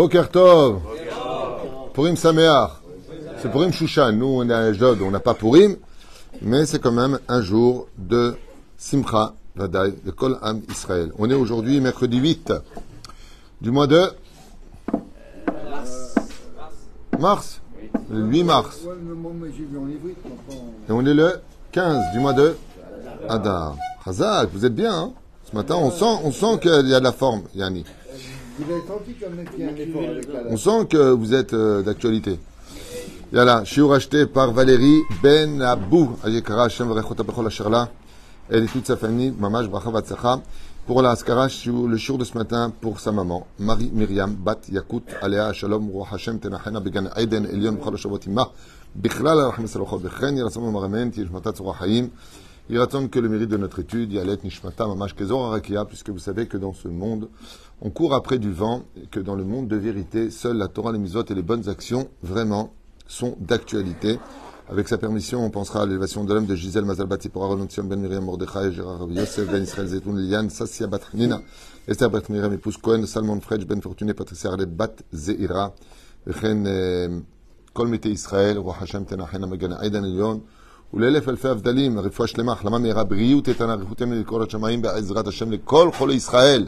Boker Tov. Purim Sameach. C'est Purim Shushan. Nous, on est à Jod, on n'a pas Purim, mais c'est quand même un jour de Simcha, Vadaï, de Kol Am Israël. On est aujourd'hui mercredi 8 du mois de mars. Le 8 mars. Et on est le 15 du mois de Adar. Hazak, vous êtes bien, hein? Ce matin, on sent, on sent qu'il y a de la forme, Yanni. On sent que vous êtes euh, d'actualité. Yalla, shiur acheté par Valérie Ben Abou, Ayekara Hashem Varechota Bechol Asherla, elle et toute sa famille, Mamash Bracha Vatsacha, pour la Askara, le shiur de ce matin pour sa maman, Marie Myriam Bat Yakut, Alea Shalom, Ruach Hashem Tenachena Began Aiden Elion Bchol Shavot Ima, Bichlal Arachim Salachot Bechen, Yiratzon Maramen, Tishmatat Tzorah Haim, Yiratzon que le mérite de notre étude, Yalet Nishmata Mamash Kezor Arakia, puisque vous savez que dans ce monde, on court après du vent, et que dans le monde de vérité, seule la Torah, les mitzvot et les bonnes actions, vraiment, sont d'actualité. Avec sa permission, on pensera à l'élévation de l'homme de Gisèle Mazalbati pour Aaron Tzion Ben Miriam Mordechai, Gérard Rav Yosef Ben Israël Zetoun Liliane, Sassia Bat Nina, Esther Bat Miriam épouse Cohen, Salmon Fredj Ben Fortuné, Patricia Arlet Bat Zeira, וכן אה, כל מתי ישראל, רוח השם תנחנה מגן עדן עליון, ולאלף אלפי הבדלים, רפואה שלמה, החלמה מהירה, בריאות איתנה, אריכות ימים לקרוא השמיים, בעזרת השם לכל חולי ישראל,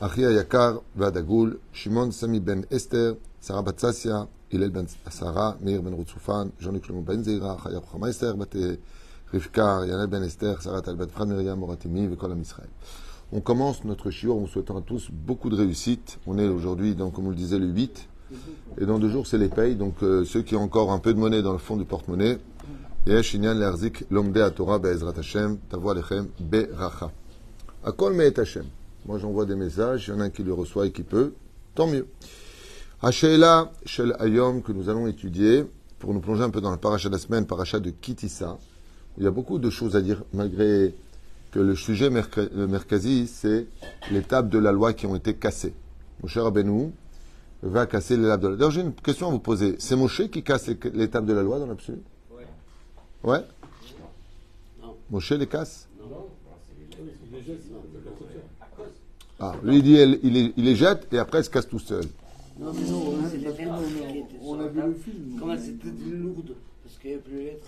אחי היקר והדגול, שמעון סמי בן אסתר, שרה בת ססיה, הלל בן שרה, מאיר בן רוצופן, ז'וני שלמה בן זעירה, חיה רוחמה אסתר, בת אה, רבקה, ינאל בן אסתר, שרה טל בת פחד מרים, מורת אמי וכל עם ישראל. On commence notre shiur en vous souhaitant à tous beaucoup de réussite. On est aujourd'hui, donc, comme on le disait, le 8. Et dans deux jours, c'est les payes. Donc, euh, ceux qui ont encore un peu de monnaie dans le fond du porte-monnaie, יש עניין להחזיק לומדי התורה בעזרת השם, תבוא עליכם ברכה. הכל מאת השם. Moi, j'envoie des messages. Il y en a un qui le reçoit et qui peut. Tant mieux. Hachéla Shel Ayom que nous allons étudier pour nous plonger un peu dans le paracha de la semaine, paracha de Kitissa. Il y a beaucoup de choses à dire malgré que le sujet le Merkazi, c'est les tables de la loi qui ont été cassées. Mon cher va casser les tables de la loi. D'ailleurs, j'ai une question à vous poser. C'est Moshe qui casse les, tables de la loi dans l'absolu? Ouais. Ouais? Moshe les casse? Non. Ah, lui il dit il, il les, il les jette et après il se casse tout seul. Non, mais non, merde qui était on, on a vu le film. Comment c'était lourde Parce qu'il n'y a plus les lettres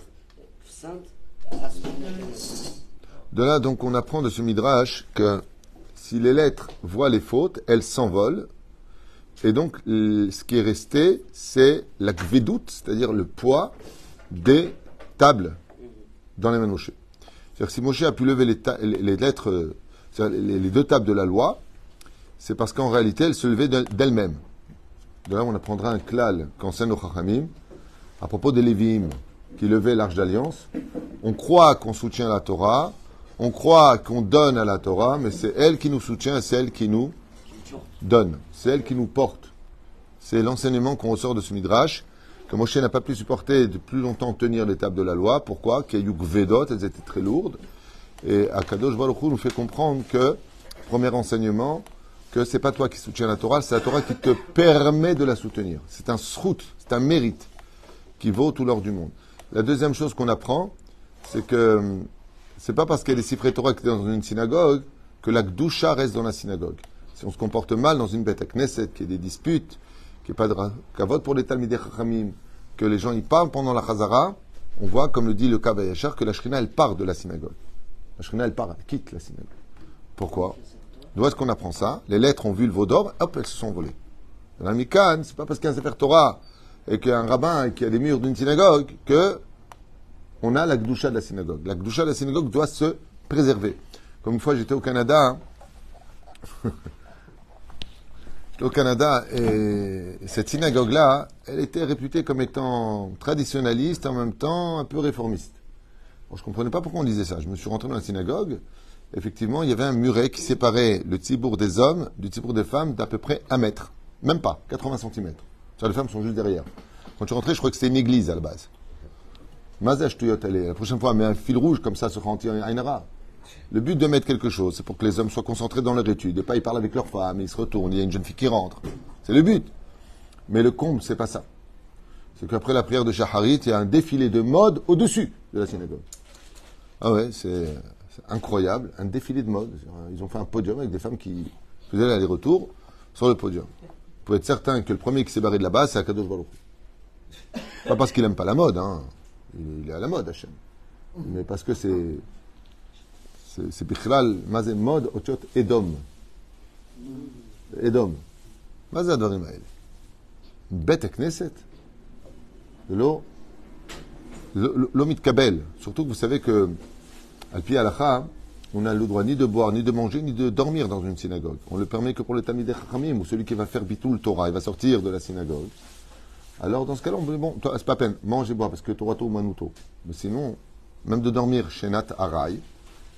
saintes à ce moment-là. De là, donc, on apprend de ce midrash que si les lettres voient les fautes, elles s'envolent. Et donc, ce qui est resté, c'est la gvedout, c'est-à-dire le poids des tables dans les mains de Moshe. C'est-à-dire que si Moshe a pu lever les, les- les lettres, euh, les, deux tables de la loi, c'est parce qu'en réalité, elles se levaient d'elles- d'elles-mêmes. De là, on apprendra un klal qu'enseigne au Chachamim à propos des Lévim qui levaient l'arche d'alliance. On croit qu'on soutient la Torah, on croit qu'on donne à la Torah, mais c'est elle qui nous soutient, c'est elle qui nous donne, c'est elle qui nous porte. C'est l'enseignement qu'on ressort de ce midrash, que Moshe n'a pas pu supporter de plus longtemps tenir les tables de la loi. Pourquoi? Gvedot, elles étaient très lourdes. Et Akadosh Baruch Hu nous fait comprendre que, premier enseignement, que c'est pas toi qui soutiens la Torah, c'est la Torah qui te permet de la soutenir. C'est un srout, c'est un mérite qui vaut tout l'or du monde. La deuxième chose qu'on apprend, c'est que hum, c'est pas parce a des siffrés Torah qui est dans une synagogue que la Gdusha reste dans la synagogue. Si on se comporte mal dans une bête à Knesset, qu'il y ait des disputes, qu'il n'y ait pas de kavod pour les Talmidei Chachamim, que les gens y parlent pendant la Chazara, on voit, comme le dit le Kav Yachar, que la Shrina, elle part de la synagogue. La Shrina, elle part, quitte la synagogue. Pourquoi D'où est-ce qu'on apprend ça Les lettres ont vu le veau d'or, hop, elles se sont volées. La Mikan, c'est pas parce qu'il y a un Sefer Torah et qu'il y a un rabbin et qu'il y a des murs d'une synagogue que on a la Gdusha de la synagogue. La Gdusha de la synagogue doit se préserver. Comme une fois, j'étais au Canada. hein. j'étais au Canada et cette synagogue-là, elle était réputée comme étant traditionnaliste, en même temps un peu réformiste. Je ne comprenais pas pourquoi on disait ça. Je me suis rentré dans la synagogue. Effectivement, il y avait un muret qui séparait le tibour des hommes du tibour des femmes d'à peu près un mètre. Même pas, 80 cm. Les femmes sont juste derrière. Quand je suis je croyais que c'était une église à la base. La prochaine fois, mets un fil rouge comme ça sur Ainara. Le but de mettre quelque chose, c'est pour que les hommes soient concentrés dans leur étude et pas ils parlent avec leur femme, ils se retournent, il y a une jeune fille qui rentre. C'est le but. Mais le comble, c'est pas ça. C'est qu'après la prière de Shaharit, il y a un défilé de mode au-dessus de la synagogue. Ah ouais, c'est incroyable, un défilé de mode. Ils ont fait un podium avec des femmes qui faisaient l'aller-retour sur le podium. Vous pouvez être certain que le premier qui s'est barré de là-bas, c'est Akadosh Baruch. Pas parce qu'il aime pas la mode, hein. Il est à la mode, Hachem. Mais parce que c'est. C'est Bichlal, Mazé mode, Otiot Edom. Edom. Mazé Advarim Hael. Bet Knesset. L'eau. L'eau mitkabel. Surtout que vous savez que, al pi halacha, on n'a le droit ni de boire, ni de manger, ni de dormir dans une synagogue. On le permet que pour le Tamid Chachamim, ou celui qui va faire bitul Torah, il va sortir de la synagogue. Alors, dans ce cas-là, on dit, bon, c'est pas peine, mange et bois, parce que Torah ou Manuto. Mais sinon, même de dormir chez Nat Arai,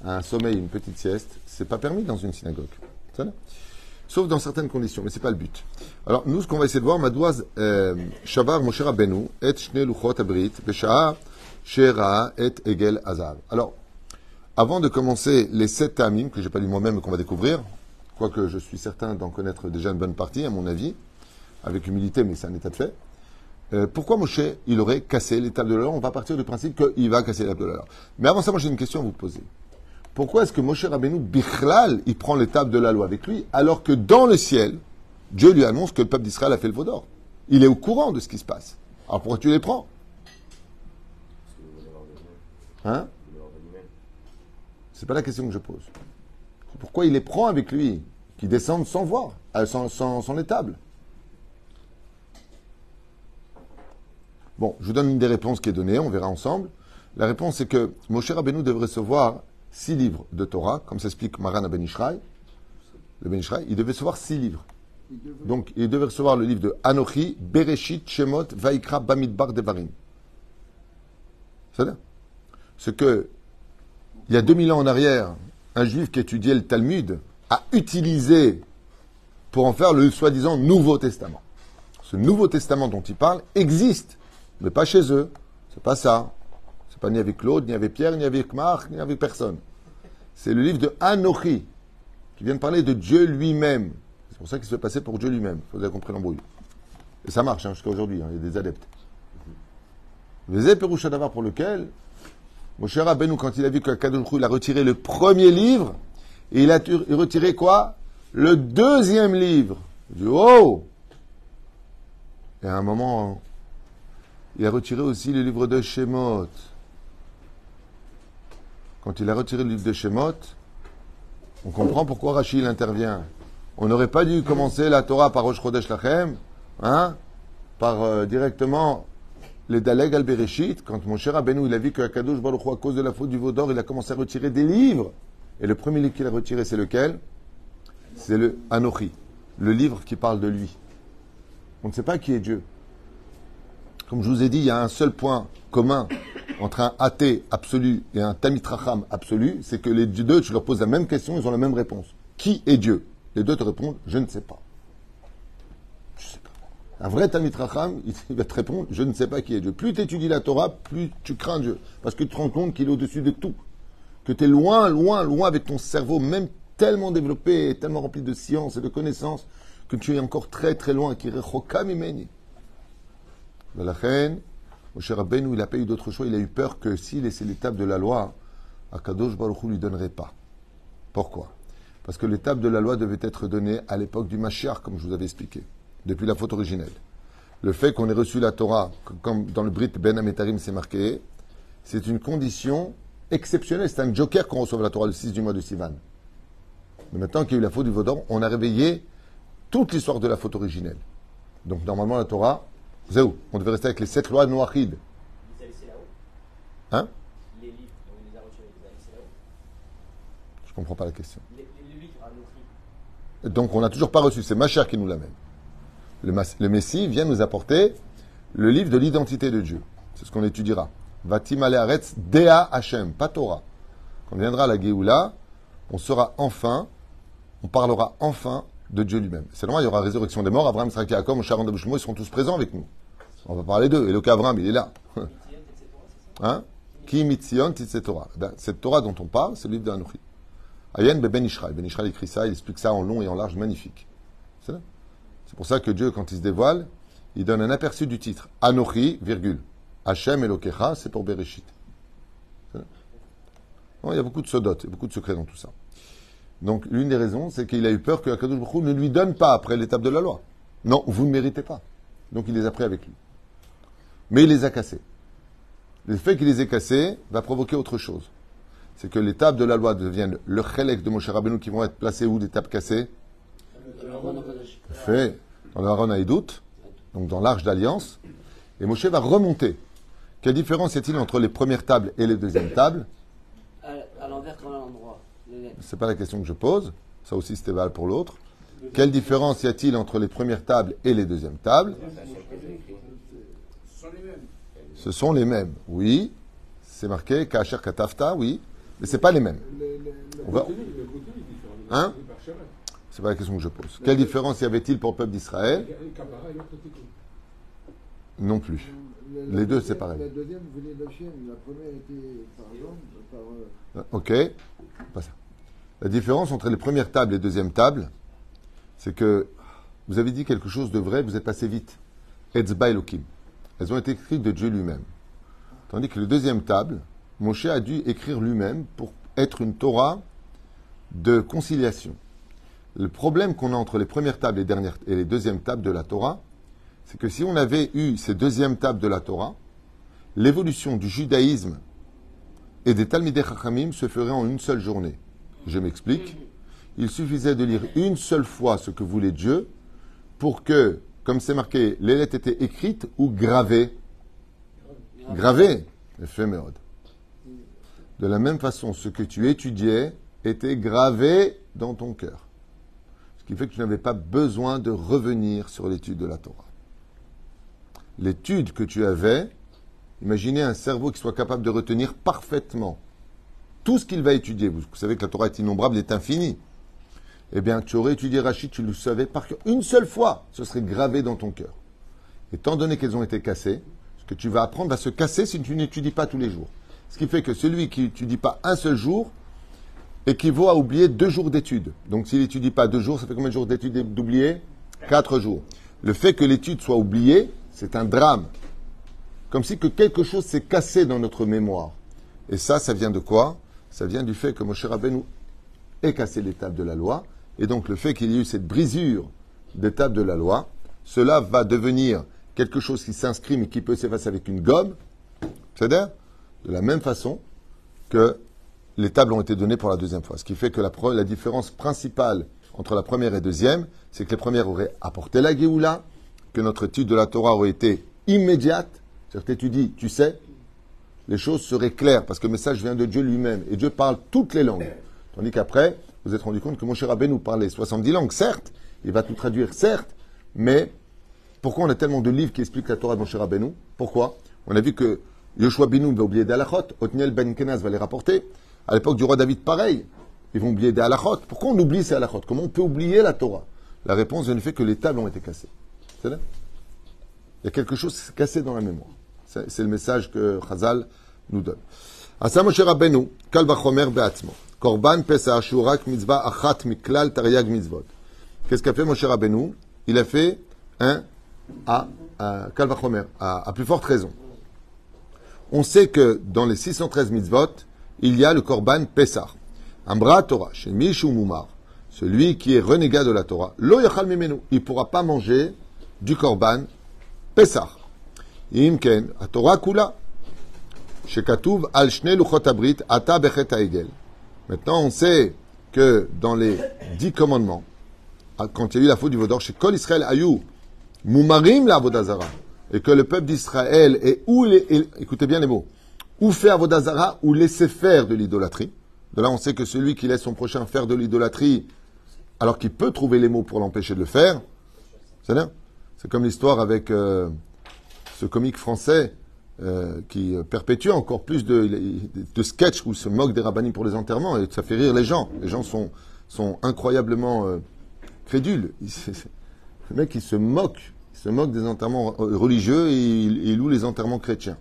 un sommeil, une petite sieste, c'est pas permis dans une synagogue. Sauf dans certaines conditions, mais c'est pas le but. Alors, nous, ce qu'on va essayer de voir, Madouaz, euh, Shavar Moshe Rabbeinu, et Shne Luchot Abrit, Besha'a, Shera, et Egel Azar. Alors, avant de commencer les sept tamim, que j'ai pas lu moi-même et qu'on va découvrir, quoique je suis certain d'en connaître déjà une bonne partie, à mon avis, avec humilité, mais c'est un état de fait. Euh, pourquoi Moshe, il aurait cassé l'étape de la loi On va partir du principe qu'il va casser l'étape de la loi. Mais avant ça, moi j'ai une question à vous poser. Pourquoi est-ce que Moshe Rabbeinu, Bichlal, il prend l'étape de la loi avec lui, alors que dans le ciel, Dieu lui annonce que le peuple d'Israël a fait le veau d'or? Il est au courant de ce qui se passe. Alors pourquoi tu les prends? Hein? C'est pas la question que je pose. Pourquoi il les prend avec lui, qui descendent sans voir, euh, sans, sans, l'étable. Bon, je vous donne une des réponses qui est donnée, on verra ensemble. La réponse c'est que Moshe Rabbeinu devrait recevoir six livres de Torah, comme s'explique Maran Ben Ishraï. Le Ben Ishraï, il devait recevoir six livres. Donc, il devait recevoir le livre de Anochi, Bereshit, Shemot, Vaikra, Bamidbar, Devarim. C'est-à-dire Ce que, il y a 2000 ans en arrière, un juif qui étudiait le Talmud a utilisé pour en faire le soi-disant Nouveau Testament. Ce Nouveau Testament dont il parle existe, mais pas chez eux. C'est pas ça. Pas ni avec Claude, ni avec Pierre, ni avec Marc, ni avec personne. C'est le livre de Anochi, qui vient de parler de Dieu lui-même. C'est pour ça qu'il se fait passer pour Dieu lui-même. Vous avez compris l'embrouille. Et ça marche hein, jusqu'à aujourd'hui, hein, il y a des adeptes. Vezé Perusha Davar pour lequel, Moshe Rabbeinu, quand il a vu que Kadosh il a retiré le premier livre, et il a retiré quoi? Le deuxième livre. Il dit, oh Et à un moment, il a retiré aussi le livre de Shemot. Quand il a retiré le livre de Shemot, on comprend pourquoi Rachid intervient. On n'aurait pas dû commencer la Torah par Rosh Lachem, hein, par euh, directement les Daleg al Bereshit. Quand mon cher Rabbeinu, il a vu que Akadosh Baruch à cause de la faute du veau d'or, il a commencé à retirer des livres. Et le premier livre qu'il a retiré, c'est lequel? C'est le Anochi, le livre qui parle de lui. On ne sait pas qui est Dieu. Comme je vous ai dit, il y a un seul point commun entre un athée absolu et un tamitracham absolu, c'est que les deux, tu leur poses la même question, ils ont la même réponse. Qui est Dieu? Les deux te répondent, je ne sais pas. Je sais pas. Un vrai tamitracham, il va te répondre, je ne sais pas qui est Dieu. Plus tu étudies la Torah, plus tu crains Dieu. Parce que tu te rends compte qu'il est au-dessus de tout. Que tu es loin, loin, loin avec ton cerveau, même tellement développé, et tellement rempli de science et de connaissances, que tu es encore très très loin. Qui imeni. Moshe Rabbeinu, il n'a pas eu d'autre choix. Il a eu peur que s'il laissait l'étape de la loi, Akadosh Baruch Hu lui donnerait pas. Pourquoi? Parce que l'étape de la loi devait être donnée à l'époque du Mashiach, comme je vous avais expliqué, depuis la faute originelle. Le fait qu'on ait reçu la Torah, comme dans le Brit Ben Ametarim c'est marqué, c'est une condition exceptionnelle. C'est un joker qu'on reçoit la Torah le 6 du mois de Sivan. Mais maintenant qu'il y a eu la faute du Vaudor, on a réveillé toute l'histoire de la faute originelle. Donc normalement la Torah, où On devait rester avec les sept lois noachides. Hein? Les livres, on les a retirés, les a laissés là-haut? Je comprends pas la question. Les, les livres à notre Donc on n'a toujours pas reçu, c'est Machar qui nous l'amène. Le, le Messie vient nous apporter le livre de l'identité de Dieu. C'est ce qu'on étudiera. Vatim Dea Hashem, pas Torah. Quand on viendra à la Géoula, on sera enfin, on parlera enfin de Dieu lui-même. C'est normal, il y aura résurrection des morts, Abraham, Moshe, Aaron, David, Shlomo, ils seront tous présents avec nous. On va parler d'eux. Et le Avram, il est là. Hein? Qui mitzion titse Torah ben, Cette Torah dont on parle, c'est le livre d'Anochi. Ayen Ben Ishraï. Ben Ishraï écrit ça, il explique ça en long et en large, magnifique. C'est là. C'est pour ça que Dieu, quand il se dévoile, il donne un aperçu du titre. Anochi, virgule. Hachem Elokecha, c'est pour Bereshit. Non, il y a beaucoup de sodot, il y a beaucoup de secrets dans tout ça. Donc, l'une des raisons, c'est qu'il a eu peur que Akadosh Baruch ne lui donne pas après l'étape de la loi. Non, vous ne méritez pas. Donc, il les a pris avec lui. Mais il les a cassés. Le fait qu'il les ait cassés va provoquer autre chose. C'est que tables de la loi deviennent le chélek de Moshe Rabbeinu qui vont être placées où des tables cassées? Fait dans le Haron Haïdout, donc dans l'arche d'alliance. Et Moshe va remonter. Quelle différence y a-t-il entre les premières tables et les deuxièmes tables? À l'envers comme à l'endroit. C'est pas la question que je pose. Ça aussi, c'était valable pour l'autre. Quelle différence y a-t-il entre les premières tables et les deuxièmes tables? Ce sont les mêmes. Oui. C'est marqué Kacher Katafta, oui. Mais c'est pas les mêmes. On va- Hein? C'est pas la question que je pose. Quelle différence y avait-il pour le peuple d'Israël? Non plus. Le- Les la deux, c'est pareil. La deuxième venait d'Hachem. La première était par l'homme, par. euh, Ok, pas ça. La différence entre les premières tables et les deuxièmes tables, c'est que vous avez dit quelque chose de vrai, vous êtes passé vite. Elles ont été écrites de Dieu lui-même. Tandis que les deuxièmes tables, Moshe a dû écrire lui-même pour être une Torah de conciliation. Le problème qu'on a entre les premières tables et les deuxièmes tables de la Torah, c'est que si on avait eu ces deuxièmes tables de la Torah, l'évolution du judaïsme et des Talmidei Chachamim se ferait en une seule journée. Je m'explique. Il suffisait de lire une seule fois ce que voulait Dieu pour que, comme c'est marqué, les lettres étaient écrites ou gravées. Gravées, éphémérode. De la même façon, ce que tu étudiais était gravé dans ton cœur. Ce qui fait que tu n'avais pas besoin de revenir sur l'étude de la Torah. L'étude que tu avais, Imaginez un cerveau qui soit capable de retenir parfaitement tout ce qu'il va étudier. Vous savez que la Torah est innombrable, est infinie. Eh bien, tu aurais étudié Rachid, tu le savais par cœur. Une seule fois, ce serait gravé dans ton cœur. Étant donné qu'elles ont été cassées, ce que tu vas apprendre va se casser si tu n'étudies pas tous les jours. Ce qui fait que celui qui n'étudie pas un seul jour équivaut à oublier deux jours d'études. Donc s'il n'étudie pas deux jours, ça fait combien de jours d'études d'oublier? Quatre jours. Le fait que l'étude soit oubliée, c'est un drame comme si que quelque chose s'est cassé dans notre mémoire. Et ça, ça vient de quoi? Ça vient du fait que Moshe Rabbeinu ait cassé l'étape de la loi, et donc le fait qu'il y ait eu cette brisure d'étape de la loi, cela va devenir quelque chose qui s'inscrit mais qui peut s'effacer avec une gomme, c'est-à-dire de la même façon que les tables ont été données pour la deuxième fois. Ce qui fait que la, différence principale entre la première et la deuxième, c'est que les premières auraient apporté la Géoula, que notre étude de la Torah aurait été immédiate, c'est-à-dire que tu dis, tu sais, les choses seraient claires, parce que le message vient de Dieu lui-même, et Dieu parle toutes les langues. Tandis qu'apraprès, vous vous êtes rendu compte que mon cher Abbé nous parlait 70 langues, certes, il va tout traduire, certes, mais pourquoi on a tellement de livres qui expliquent la Torah de mon cher Rabbeinu Pourquoi? On a vu que Yoshua Binoum va oublier des Otniel Ben Kenaz va les rapporter. À l'époque du roi David, pareil. Ils vont oublier des. Pourquoi on oublie ces halachot? Comment on peut oublier la Torah? La réponse vient du fait que les tables ont été cassées. C'est là? Il y a quelque chose qui cassé dans la mémoire. C'est le message que Chazal nous donne. Asa Moshe Rabbeinu, Kal Vachomer Be'atzmo. Korban Pesach, Shurak Mitzvah Achat Miklal Tariag Mitzvot. Qu'est-ce qu'a fait Moshe Rabbeinu? Il a fait un à, à Kal Vachomer, à, plus forte raison. On sait que dans les 613 mitzvot, il y a le Korban Pesach. Ambra Torah, chez Mishu Mumar, celui qui est renégat de la Torah, Lo Yachal Mimenu, il ne pourra pas manger du Korban Pesach. Imken, Torah Kula, Shekatuv al Ata Bechet Haegel. Maintenant, on sait que dans les dix commandements, quand il y a eu la faute du Vaudor, chez Kol Israël Ayou, Mumarim la Avodazara, et que le peuple d'Israël est où il est- écoutez bien les mots, ou fait Avodazara, ou laisser faire de l'idolâtrie. De là, on sait que celui qui laisse son prochain faire de l'idolâtrie, alors qu'il peut trouver les mots pour l'empêcher de le faire. C'est comme l'histoire avec euh, ce comique français euh, qui euh, perpétue encore plus de, de sketchs où se moque des rabbinim pour les enterrements et ça fait rire les gens. Les gens sont, incroyablement euh, crédules. Le mec, il se moque, il se moque des enterrements religieux et il, loue les enterrements chrétiens.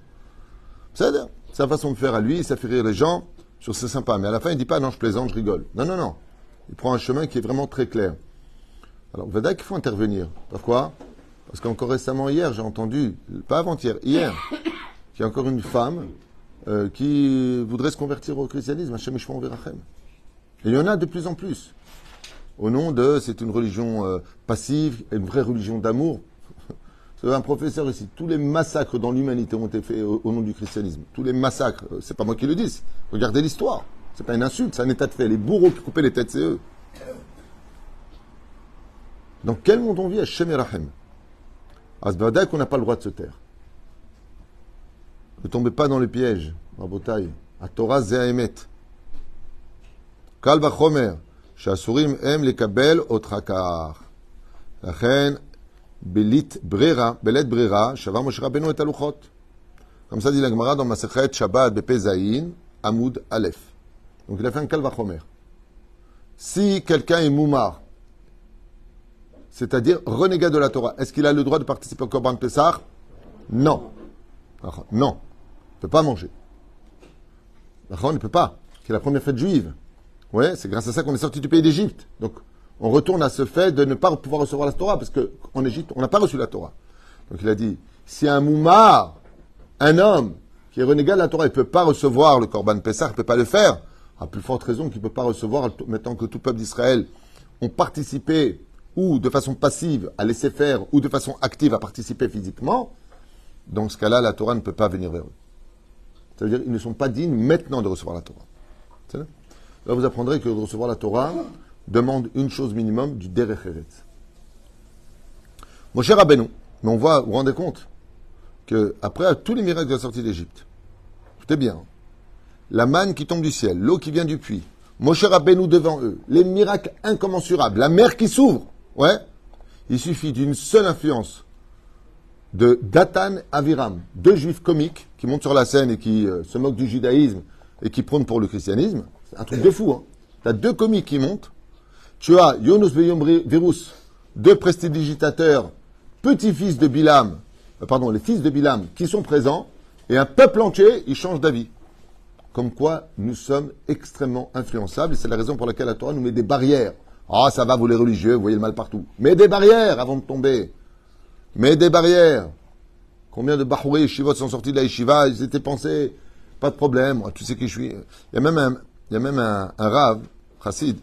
C'est sa façon de faire à lui, ça fait rire les gens, sur c'est sympa. Mais à la fin, il dit pas non, je plaisante, je rigole. Non, non, non. Il prend un chemin qui est vraiment très clair. Alors, voyez qu'il faut intervenir. Pourquoi? Parce qu'encore récemment, hier, j'ai entendu, pas avant-hier, hier, qu'il y a encore une femme euh, qui voudrait se convertir au christianisme, Hashem Yishmor Verachem. Et il y en a de plus en plus. Au nom de, c'est une religion euh, passive, une vraie religion d'amour. Un professeur ici. Tous les massacres dans l'humanité ont été faits au, nom du christianisme. Tous les massacres, euh, c'est pas moi qui le dis. Regardez l'histoire. C'est pas une insulte, c'est un état de fait. Les bourreaux qui coupaient les têtes, c'est eux. Dans quel monde on vit et Rahem Asbada qu'on n'a pas le droit de se taire. Ne tombez pas dans le piège, Rabotai. À Torah Zeaemet. Kalba Chomer. Shasurim em le kabel otrakar. Lachen belit brera, belet brera, shava Moshe Rabbeinu et aluchot. Comme ça dit la Gemara dans Masechet Shabbat Bepezaïn, Amoud Aleph. Donc il a fait un Kalva Chomer. Si quelqu'un est moumar, c'est-à-dire renégat de la Torah, est-ce qu'il a le droit de participer au Korban Pessah Non. Alors, Non. Il ne peut pas manger. Il ne peut pas. C'est la première fête juive. Ouais, c'est grâce à ça qu'on est sorti du pays d'Égypte. Donc, on retourne à ce fait de ne pas pouvoir recevoir la Torah, parce qu'en Égypte, on n'a pas reçu la Torah. Donc, il a dit, si un moumar, un homme qui est renégat de la Torah, il ne peut pas recevoir le Korban Pessah, il ne peut pas le faire, à plus forte raison qu'il ne peut pas recevoir, maintenant que tout peuple d'Israël ont participé, ou de façon passive à laisser faire, ou de façon active à participer physiquement, dans ce cas-là, la Torah ne peut pas venir vers eux. Ça veut dire qu'ils ne sont pas dignes maintenant de recevoir la Torah. Là, vous apprendrez que recevoir la Torah demande une chose minimum, du Derech Eretz. Mon cher Rabbeinu, mais on voit, vous vous rendez compte que après tous les miracles de la sortie d'Égypte, écoutez bien, la manne qui tombe du ciel, l'eau qui vient du puits, Moshe Rabbeinu devant eux, les miracles incommensurables, la mer qui s'ouvre, ouais, il suffit d'une seule influence de Datan Aviram, deux juifs comiques qui montent sur la scène et qui euh, se moquent du judaïsme et qui prônent pour le christianisme. C'est un truc de fou. Hein. Tu as deux comiques qui montent. Tu as Yonus Virus, deux prestidigitateurs, petits-fils de Bilam, euh, pardon, les fils de Bilam qui sont présents, et un peuple entier, il change d'avis. Comme quoi, nous sommes extrêmement influençables, et c'est la raison pour laquelle la Torah nous met des barrières. Ah, ça va, vous les religieux, vous voyez le mal partout. Mais des barrières avant de tomber. Mais des barrières. Combien de Bahouré et Shivot sont sortis de la Yeshiva Ils étaient pensés, pas de problème, tu sais qui je suis. Il y a même un, il y a même un, un Rav, Chassid,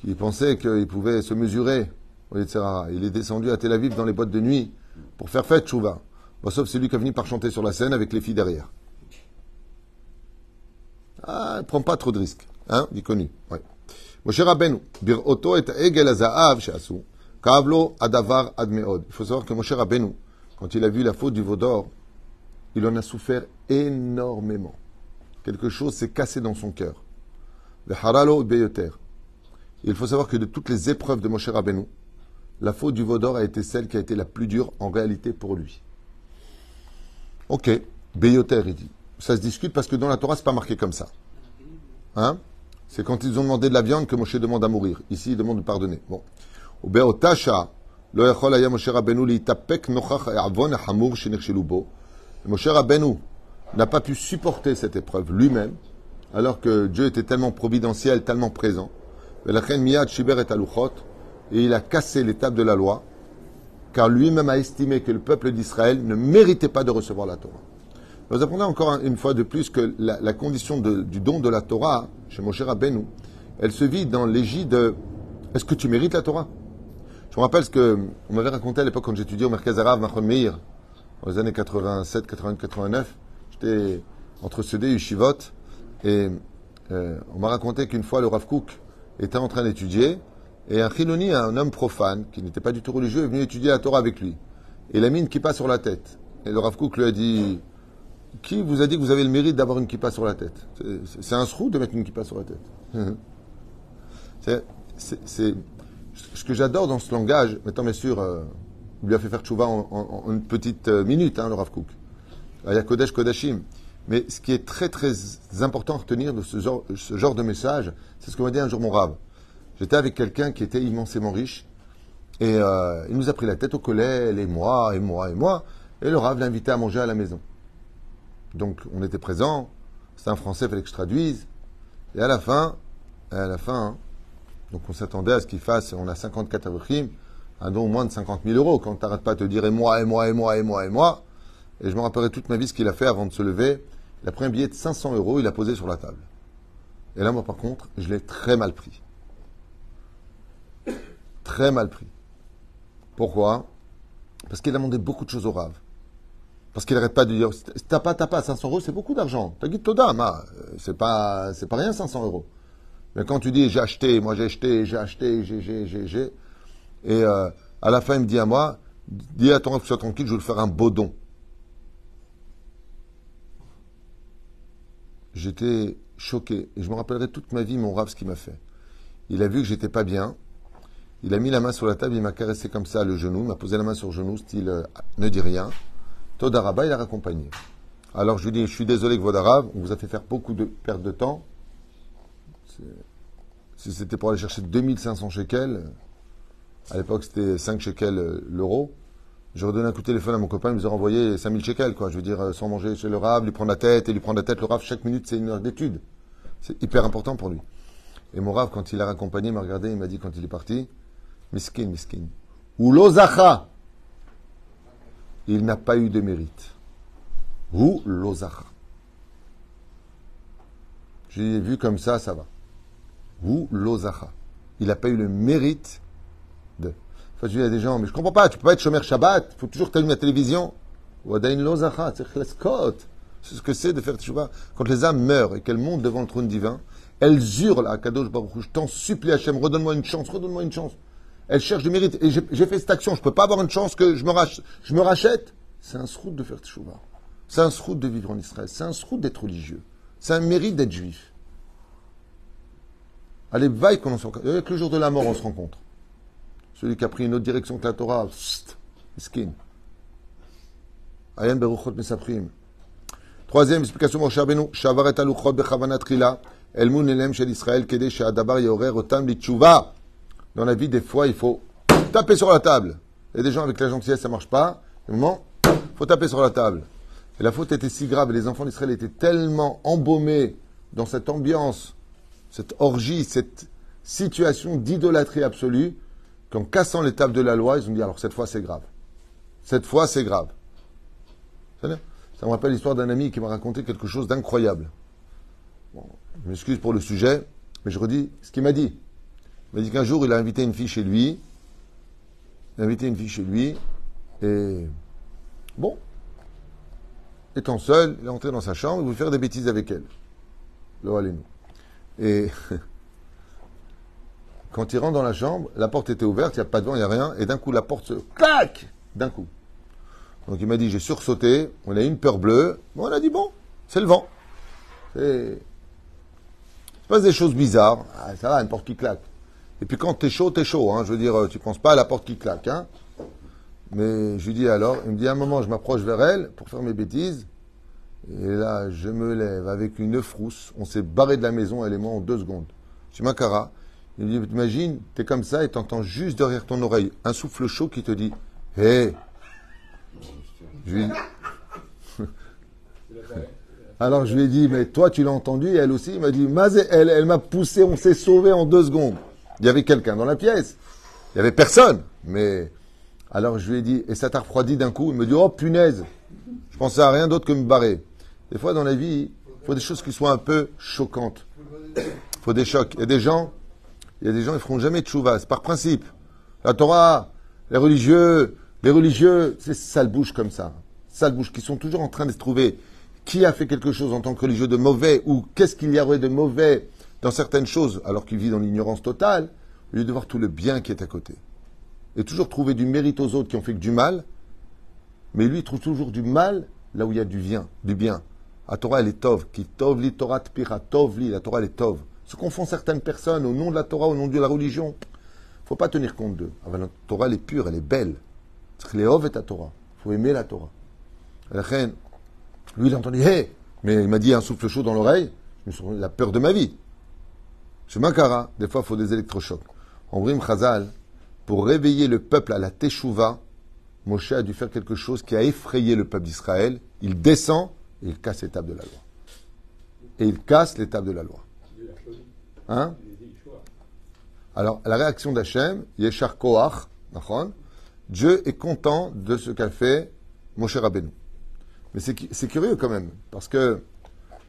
qui pensait qu'il pouvait se mesurer Yetzirah. Il est descendu à Tel Aviv dans les boîtes de nuit pour faire fête, Chouva. Bon, sauf celui qui est venu par chanter sur la scène avec les filles derrière. Ah, ne prend pas trop de risques. Hein, dit connu. Ouais. Moshe Rabbeinu, adavar ad me'od. Il faut savoir que Moshe Rabbeinu, quand il a vu la faute du veau d'or, il en a souffert énormément. Quelque chose s'est cassé dans son cœur. Le haralo beyoter. Il faut savoir que de toutes les épreuves de Moshe Rabbeinu, la faute du veau d'or a été celle qui a été la plus dure en réalité pour lui. Ok, beyoter, il dit. Ça se discute parce que dans la Torah, c'est pas marqué comme ça. Hein? C'est quand ils ont demandé de la viande que Moshe demande à mourir. Ici, il demande de pardonner. Bon. Moshe Rabbeinu n'a pas pu supporter cette épreuve lui-même, alors que Dieu était tellement providentiel, tellement présent. Et il a cassé l'étape de la loi, car lui-même a estimé que le peuple d'Israël ne méritait pas de recevoir la Torah. Nous apprenons encore une fois de plus que la, condition du don de la Torah, chez Moshe Rabbeinu, elle se vit dans l'égide de est-ce que tu mérites la Torah? Je me rappelle ce que on m'avait raconté à l'époque quand j'étudiais au Merkaz Arav Nachon Meir, dans les années 87, 88, 89. J'étais entre CD et Yeshivot, et euh, on m'a raconté qu'une fois le Rav Kook était en train d'étudier, et un Chiloni, un homme profane, qui n'était pas du tout religieux, est venu étudier la Torah avec lui. Et il a mis une sur la tête. Et le Rav Kook lui a dit qui vous a dit que vous avez le mérite d'avoir une kippa sur la tête C'est- un srou de mettre une kippa sur la tête. C'est- ce que j'adore dans ce langage, maintenant bien sûr, euh, il lui a fait faire tchouva en, en- en une petite euh, minute, hein, le Rav Kook. Il y a Kodesh Kodashim. Mais ce qui est très très important à retenir de ce genre, ce genre de message, c'est ce que m'a dit un jour mon Rav. J'étais avec quelqu'un qui était immensément riche Et euh, il nous a pris la tête au collet, et moi, et moi, et moi. Et le Rav l'a invité à manger à la maison. Donc on était présents, c'est un Français, il fallait que je traduise. Et à la fin, à la fin, hein, donc on s'attendait à ce qu'il fasse, on a 54 avrichim, un don moins de 50 000 euros. Quand tu n'arrêtes pas de te dire et moi, et moi, et moi, et moi, et moi. Et je me rappellerai toute ma vie ce qu'il a fait avant de se lever. Il a pris un billet de 500 euros, il l'a posé sur la table. Et là, moi, par contre, je l'ai très mal pris. Très mal pris. Pourquoi? Parce qu'il a demandé beaucoup de choses au Rav. Parce qu'il n'arrête pas de dire T'as pas, t'as pas, 500 euros, c'est beaucoup d'argent. T'as dit Toda, ma, euh, c'est pas, c'est pas rien 500 euros. Mais quand tu dis J'ai acheté, moi j'ai acheté, j'ai acheté, j'ai, j'ai, j'ai, j'ai. Et euh, à la fin, il me dit à moi Dis à ton sois tranquille, je vais lui faire un beau don. J'étais choqué. Et je me rappellerai toute ma vie mon Rav ce qu'il m'a fait. Il a vu que j'étais pas bien. Il a mis la main sur la table, il m'a caressé comme ça le genou, il m'a posé la main sur le genou, style euh, ne dis rien. Todaraba, il a raccompagné. Alors je lui dis, je suis désolé que Vodarav, on vous a fait faire beaucoup de perte de temps. Si c'était pour aller chercher 2500 shekels, à l'époque c'était 5 shekels euh, l'euro, j'aurais donné un coup de téléphone à mon copain, il nous a renvoyé 5000 shekels, quoi. Je veux dire, euh, sans manger chez le Rav, lui prendre la tête, et lui prendre la tête, le Rav, chaque minute c'est une heure d'étude. C'est hyper important pour lui. Et mon Rav, quand il l'a raccompagné, il m'a regardé, il m'a dit quand il est parti, miskin, miskin. Ou lozacha, il n'a pas eu de mérite. Ou lozacha. J'ai vu comme ça, ça va. Ou lozacha. Il n'a pas eu le mérite de. Enfin, je dis à des gens, mais je comprends pas, tu peux pas être chômeur Shabbat, il faut toujours que tu allumes la télévision. Lozacha, c'est. C'est ce que c'est de faire. Quand les âmes meurent et qu'elles montent devant le trône divin, elles hurlent à Kadosh Baruch je t'en supplie Hachem, redonne-moi une chance, redonne-moi une chance. Elles cherchent du mérite. Et j'ai fait cette action, je peux pas avoir une chance que je me, rach- je me rachète. C'est un srout de faire tchouva. C'est un srout de vivre en Israël. C'est un srout d'être religieux. C'est un mérite d'être juif. Allez, vaille qu'on en soit. Avec le jour de la mort, on se rencontre. Celui qui a pris une autre direction que la Torah, psst, miskin. Ayan beruchot mesaprim. Troisième explication, Moshe Rabbeinu, Shavaret aluchot bechavana trila, el mun elem shel Israël, kede she'adabar yorer otam litchouva. Dans la vie, des fois, il faut taper sur la table. Il y a des gens avec la gentillesse, ça marche pas. Moment, il faut taper sur la table. Et la faute était si grave, et les enfants d'Israël étaient tellement embaumés dans cette ambiance, cette orgie, cette situation d'idolâtrie absolue, qu'en cassant les tables de la loi, ils ont dit alors cette fois c'est grave. Cette fois c'est grave. Ça me rappelle l'histoire d'un ami qui m'a raconté quelque chose d'incroyable. Bon, je m'excuse pour le sujet, mais je redis ce qu'il m'a dit. Il m'a dit qu'un jour il a invité une fille chez lui. Il a invité une fille chez lui. Et bon, étant seul, il est entré dans sa chambre, il voulait faire des bêtises avec elle. Le nous. Et quand il rentre dans la chambre, la porte était ouverte, il n'y a pas de vent, il n'y a rien, et d'un coup la porte se claque d'un coup. Donc il m'a dit j'ai sursauté, on a eu une peur bleue, bon, on a dit bon, c'est le vent. C'est. Il se passe des choses bizarres, ah, ça va, une porte qui claque. Et puis quand t'es chaud, t'es chaud, hein, je veux dire, tu penses pas à la porte qui claque, hein. Mais je lui dis alors, il me dit à un moment, je m'approche vers elle pour faire mes bêtises. Et là, je me lève avec une frousse. On s'est barré de la maison, elle et moi, en deux secondes. Je suis Makara. Il me dit, t'imagines, t'es comme ça et t'entends juste derrière ton oreille un souffle chaud qui te dit, hé. Je lui... Alors je lui ai dit, mais toi tu l'as entendu? Et elle aussi. Il m'a dit, elle, elle m'a poussé, on s'est sauvé en deux secondes. Il y avait quelqu'un dans la pièce. Il y avait personne. Mais alors je lui ai dit, et ça t'a refroidi d'un coup? Il me dit, oh punaise, je pensais à rien d'autre que me barrer. Des fois dans la vie, il faut des choses qui soient un peu choquantes. Il faut des chocs. Il y a des gens, il y a des gens, ils feront jamais de chouva. C'est par principe. La Torah, les religieux, les religieux, c'est sale bouche comme ça. Sale bouche, qui sont toujours en train de se trouver qui a fait quelque chose en tant que religieux de mauvais ou qu'est-ce qu'il y aurait de mauvais dans certaines choses alors qu'il vit dans l'ignorance totale, au lieu de voir tout le bien qui est à côté. Et toujours trouver du mérite aux autres qui ont fait que du mal, mais lui il trouve toujours du mal là où il y a du bien. Du bien. La Torah elle est tov, qui tov li Torah tpira, tov li, la Torah elle est tov. Ce qu'en font certaines personnes au nom de la Torah, au nom de la religion, faut pas tenir compte d'eux. Ah ben, La Torah elle est pure, elle est belle. Tzchleov est la Torah. faut aimer la Torah. La reine, lui, il a entendu, hé Mais il m'a dit un souffle chaud dans l'oreille. Je me suis la peur de ma vie. Makara, des fois, il faut des électrochocs. En Brim Chazal, pour réveiller le peuple à la Teshuvah, Moshe a dû faire quelque chose qui a effrayé le peuple d'Israël. Il descend et il casse l'étape de la loi. Et il casse l'étape de la loi. Hein? Alors, la réaction d'Hachem, Yeshar Koach, Dieu est content de ce qu'a fait Moshe Rabbeinu. Mais c'est curieux quand même, parce que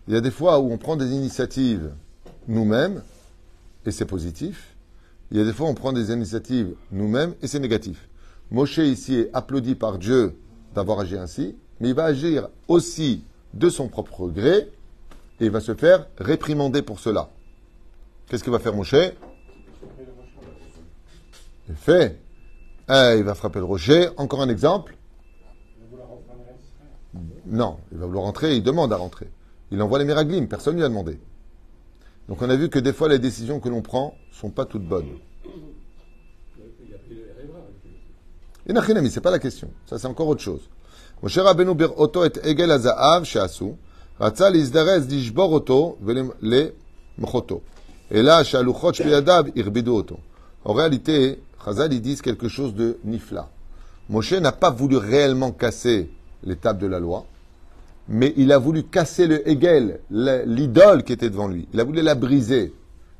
il y a des fois où on prend des initiatives nous-mêmes, et c'est positif. Il y a des fois on prend des initiatives nous-mêmes, et c'est négatif. Moshe ici est applaudi par Dieu d'avoir agi ainsi, mais il va agir aussi de son propre gré, et il va se faire réprimander pour cela. Qu'est-ce que va faire Moshe? Il fait. Eh, il va frapper le rocher. Encore un exemple? Non, il va vouloir rentrer, il demande à rentrer. Il envoie les miraglim, personne ne lui a demandé. Donc on a vu que des fois les décisions que l'on prend sont pas toutes bonnes. Et Nachinami, c'est pas la question. Ça, c'est encore autre chose. Moshe Rabbeinu bir oto et egel hazaav she'asu, lishbor oto vele mchoto. Et là, shaluchot shbiyadav irbidu oto. En réalité, Chazal, ils disent quelque chose de nifla. Moshe n'a pas voulu réellement casser l'étape de la loi, mais il a voulu casser le Hegel, le- l'idole qui était devant lui. Il a voulu la briser.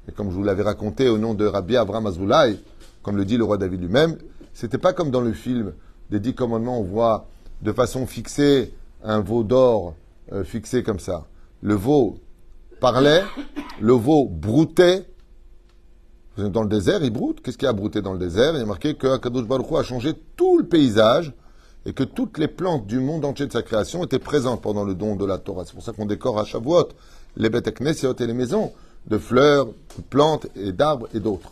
Et comme je vous l'avais raconté au nom de Rabbi Abraham Azoulay, comme le dit le roi David lui-même, c'était pas comme dans le film des Dix Commandements, on voit de façon fixée un veau d'or euh, fixé comme ça. Le veau parlait, le veau broutait. Dans le désert, il broute. Qu'est-ce qu'il y a à brouter dans le désert? Il est marqué que Akadosh Baruch Hu a changé tout le paysage et que toutes les plantes du monde entier de sa création étaient présentes pendant le don de la Torah. C'est pour ça qu'on décore à Shavuot les bêtes et les maisons de fleurs, de plantes et d'arbres et d'autres.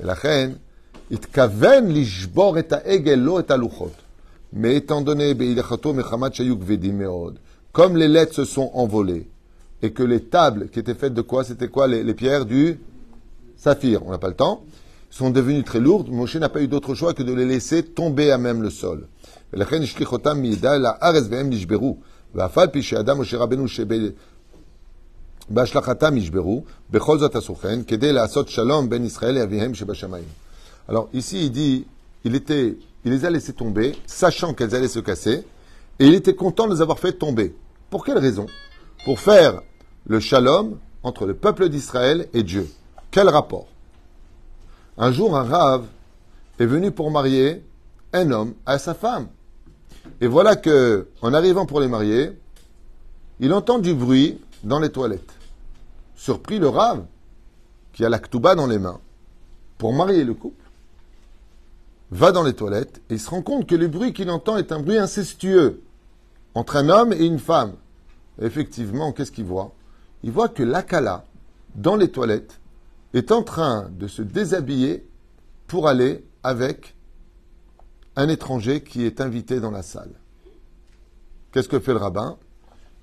Et la reine, itkaven lishbor et lo et ha'luchot. Mais étant donné, comme les lettres se sont envolées, et que les tables qui étaient faites de quoi? C'était quoi les, les pierres du saphir, on n'a pas le temps, sont devenues très lourdes. Moshe n'a pas eu d'autre choix que de les laisser tomber à même le sol. ולכן השליך אותם מידה אל הארץ והם נשברו. ואף על פי שאדם משה רבנו שבהשלכתם נשברו, בכל זאת עשו כן, כדי לעשות שלום בין ישראל לאביהם שבשמיים. Alors ici il dit, il était, il les a laissés tomber, sachant qu'elles allaient se casser, et il était content de les avoir fait tomber. Pour quelle raison Pour faire le shalom entre le peuple d'Israël et Dieu. Quel rapport Un jour, un rave est venu pour marier un homme à sa femme. Et voilà que, en arrivant pour les marier, il entend du bruit dans les toilettes. Surpris, le rave, qui a la ktouba dans les mains, pour marier le couple, va dans les toilettes et se rend compte que le bruit qu'il entend est un bruit incestueux entre un homme et une femme. Effectivement, qu'est-ce qu'il voit? Il voit que l'Akala, dans les toilettes, est en train de se déshabiller pour aller avec un étranger qui est invité dans la salle. Qu'est-ce que fait le rabbin?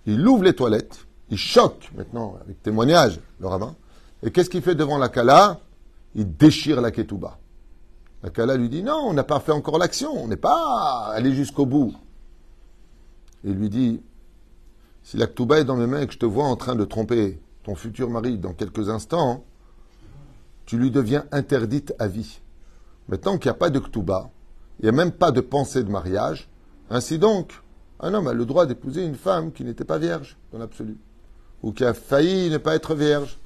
Il ouvre les toilettes, il choque maintenant, avec témoignage, le rabbin. Et qu'est-ce qu'il fait devant la Kala? Il déchire la ketouba. La Kala lui dit Non, on n'a pas fait encore l'action, on n'est pas allé jusqu'au bout. Il lui dit Si la ketouba est dans mes mains et que je te vois en train de tromper ton futur mari dans quelques instants, tu lui deviens interdite à vie. Maintenant qu'il n'y a pas de ketouba, il n'y a même pas de pensée de mariage. Ainsi donc, un homme a le droit d'épouser une femme qui n'était pas vierge dans l'absolu, ou qui a failli ne pas être vierge.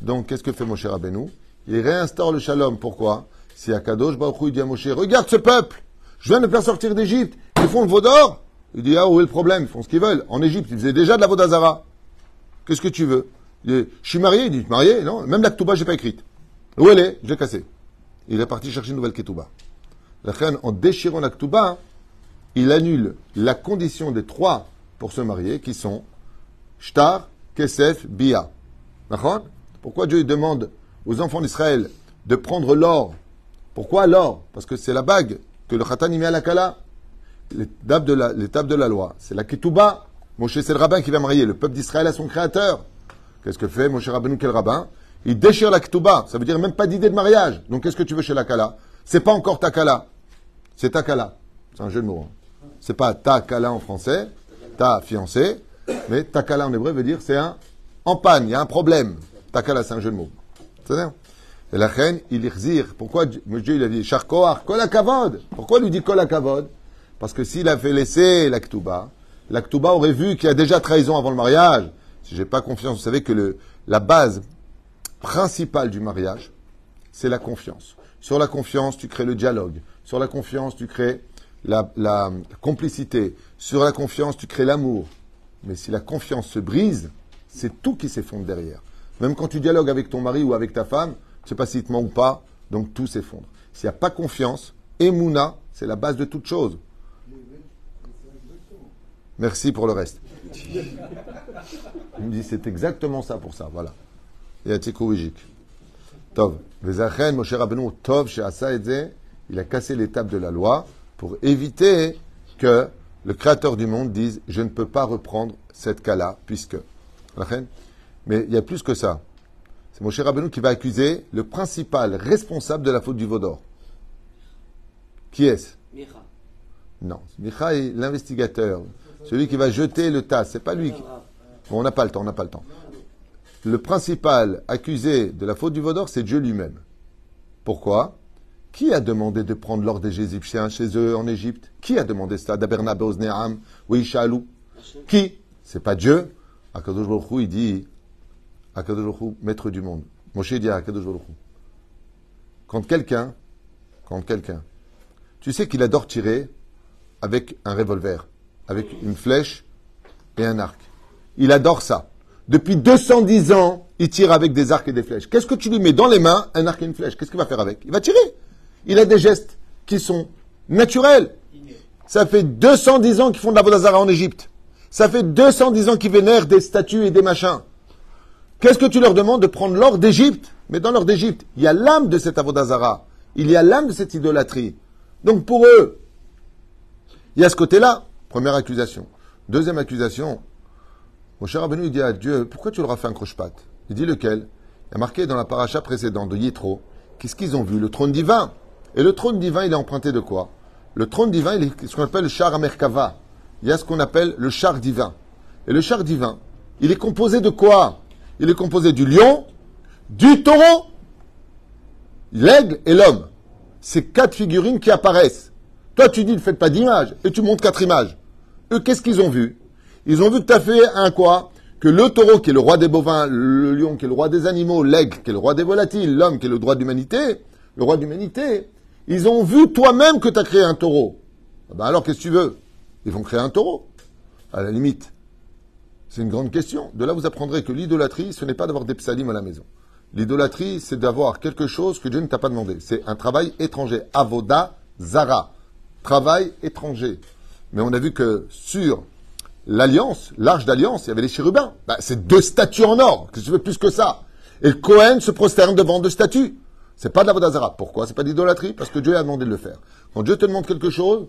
Donc, qu'est-ce que fait Moshe Rabbeinu? Il réinstaure le shalom. Pourquoi? Si Akadosh Baruch Hu dit à Moshe, regarde ce peuple, je viens de faire sortir d'Égypte, ils font le veau d'or. Il dit, ah, où est le problème? Ils font ce qu'ils veulent. En Égypte, ils faisaient déjà de la Vodazara. Qu'est-ce que tu veux? Il dit, Je suis marié. Il dit, marié? Non, même la Ketouba, je n'ai pas écrite. Où elle est? Je l'ai cassée. Il est parti chercher une nouvelle Ketouba. En déchirant la Ketouba, il annule la condition des trois pour se marier, qui sont Shtar, Kesef, Bia. Pourquoi Dieu demande aux enfants d'Israël de prendre l'or? Pourquoi l'or? Parce que c'est la bague que le Khatan y met à la Kala. L'étape de la, l'étape de la loi, c'est la Ketouba. Moshe, c'est le rabbin qui va marier le peuple d'Israël à son créateur. Qu'est-ce que fait Moshe Rabbeinu, quel rabbin? Il déchire la Ketouba. Ça veut dire même pas d'idée de mariage. Donc qu'est-ce que tu veux chez la Kala? C'est pas encore ta Kala. C'est ta Kala. C'est un jeu de mots. hein. C'est pas ta Kala en français, ta fiancée, mais ta Kala en hébreu veut dire c'est un en panne, il y a un problème. Ta Kala, c'est un jeu de mots. C'est-à-dire Et la reine, il irzir. Pourquoi Dieu il a dit Charkoar, kol hakavod Pourquoi lui dit kol hakavod? Parce que s'il avait laissé la Ktuba, la Ktuba aurait vu qu'il y a déjà trahison avant le mariage. Si j'ai pas confiance, vous savez que la base principale du mariage, c'est la confiance. Sur la confiance, tu crées le dialogue. Sur la confiance, tu crées la, complicité. Sur la confiance, tu crées l'amour. Mais si la confiance se brise, c'est tout qui s'effondre derrière. Même quand tu dialogues avec ton mari ou avec ta femme, tu sais pas s'il te ment ou pas, donc tout s'effondre. S'il n'y a pas confiance, Emouna, c'est la base de toute chose. Merci pour le reste. Il me dit, c'est exactement ça pour ça, voilà. Et à. Tov. Moshe Rabbeinu, Tov, il a cassé l'étape de la loi pour éviter que le créateur du monde dise, je ne peux pas reprendre cette cas-là, puisque. Mais il y a plus que ça. C'est Moshe Rabbeinu qui va accuser le principal responsable de la faute du Vaudor. Qui est-ce? Micha. Non, Micha est l'investigateur, celui qui va jeter le tas. C'est pas lui. qui- Bon, on n'a pas le temps, on n'a pas le temps. Le principal accusé de la faute du Vaudor, c'est Dieu lui-même. Pourquoi? Qui a demandé de prendre l'or des Égyptiens chez eux en Égypte? Qui a demandé cela Daberna Beozneam ou Ishalou Qui? C'est pas Dieu. Akadosh il dit Akadosh maître du monde. Moshe dit Akadosh quand quelqu'un, quand quelqu'un, tu sais qu'il adore tirer avec un revolver, avec une flèche et un arc. Il adore ça. Depuis 210 ans, il tire avec des arcs et des flèches. Qu'est-ce que tu lui mets dans les mains, un arc et une flèche? Qu'est-ce qu'il va faire avec? Il va tirer. Il a des gestes qui sont naturels. Ça fait 210 ans qu'ils font de la Vodazara en Égypte. Ça fait 210 ans qu'ils vénèrent des statues et des machins. Qu'est-ce que tu leur demandes de prendre l'or d'Égypte? Mais dans l'or d'Égypte, il y a l'âme de cet avodazara. Il y a l'âme de cette idolâtrie. Donc pour eux, il y a ce côté-là. Première accusation. Deuxième accusation. Mon cher Rabbeinu, dit à Dieu, pourquoi tu leur as fait un croche-patte? Il dit lequel? Il a marqué dans la paracha précédente de Yitro, qu'est-ce qu'ils ont vu? Le trône divin. Et le trône divin, il est emprunté de quoi? Le trône divin, il est ce qu'on appelle le char Amerkava. Il y a ce qu'on appelle le char divin. Et le char divin, il est composé de quoi? Il est composé du lion, du taureau, l'aigle et l'homme. C'est quatre figurines qui apparaissent. Toi, tu dis, ne faites pas d'image, et tu montres quatre images. Eux, qu'est-ce qu'ils ont vu? Ils ont vu tu as fait un quoi Que le taureau, qui est le roi des bovins, le lion, qui est le roi des animaux, l'aigle, qui est le roi des volatiles, l'homme, qui est le droit d'humanité, le roi d'humanité, ils ont vu toi-même que tu as créé un taureau. Ah ben alors, qu'est-ce que tu veux? Ils vont créer un taureau. À la limite, c'est une grande question. De là, vous apprendrez que l'idolâtrie, ce n'est pas d'avoir des psalim à la maison. L'idolâtrie, c'est d'avoir quelque chose que Dieu ne t'a pas demandé. C'est un travail étranger. Avoda, zara. Travail étranger. Mais on a vu que sur l'alliance, l'arche d'alliance, il y avait les chérubins. Bah, c'est deux statues en or. Qu'est-ce que tu veux plus que ça Et le Cohen se prosterne devant deux statues. C'est pas de l'avoda zara. Pourquoi? C'est pas d'idolâtrie Parce que Dieu a demandé de le faire. Quand Dieu te demande quelque chose,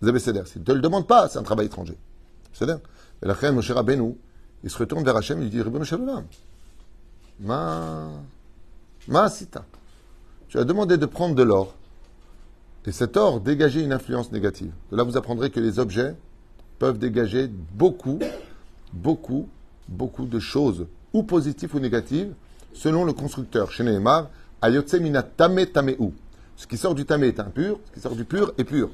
vous avez cédé. S'il ne te le demande pas, c'est un travail étranger. C'est. Et la reine Moshe Rabbeinu, il se retourne vers Hachem, il dit, Ribono Shalom, ma, ma sita. Tu as demandé de prendre de l'or. Et cet or dégageait une influence négative. De là, vous apprendrez que les objets peuvent dégager beaucoup, beaucoup, beaucoup de choses, ou positives ou négatives, selon le constructeur. Chez Nehemar, Ayotse mina. Ce qui sort du tamé est impur, ce qui sort du pur est pur.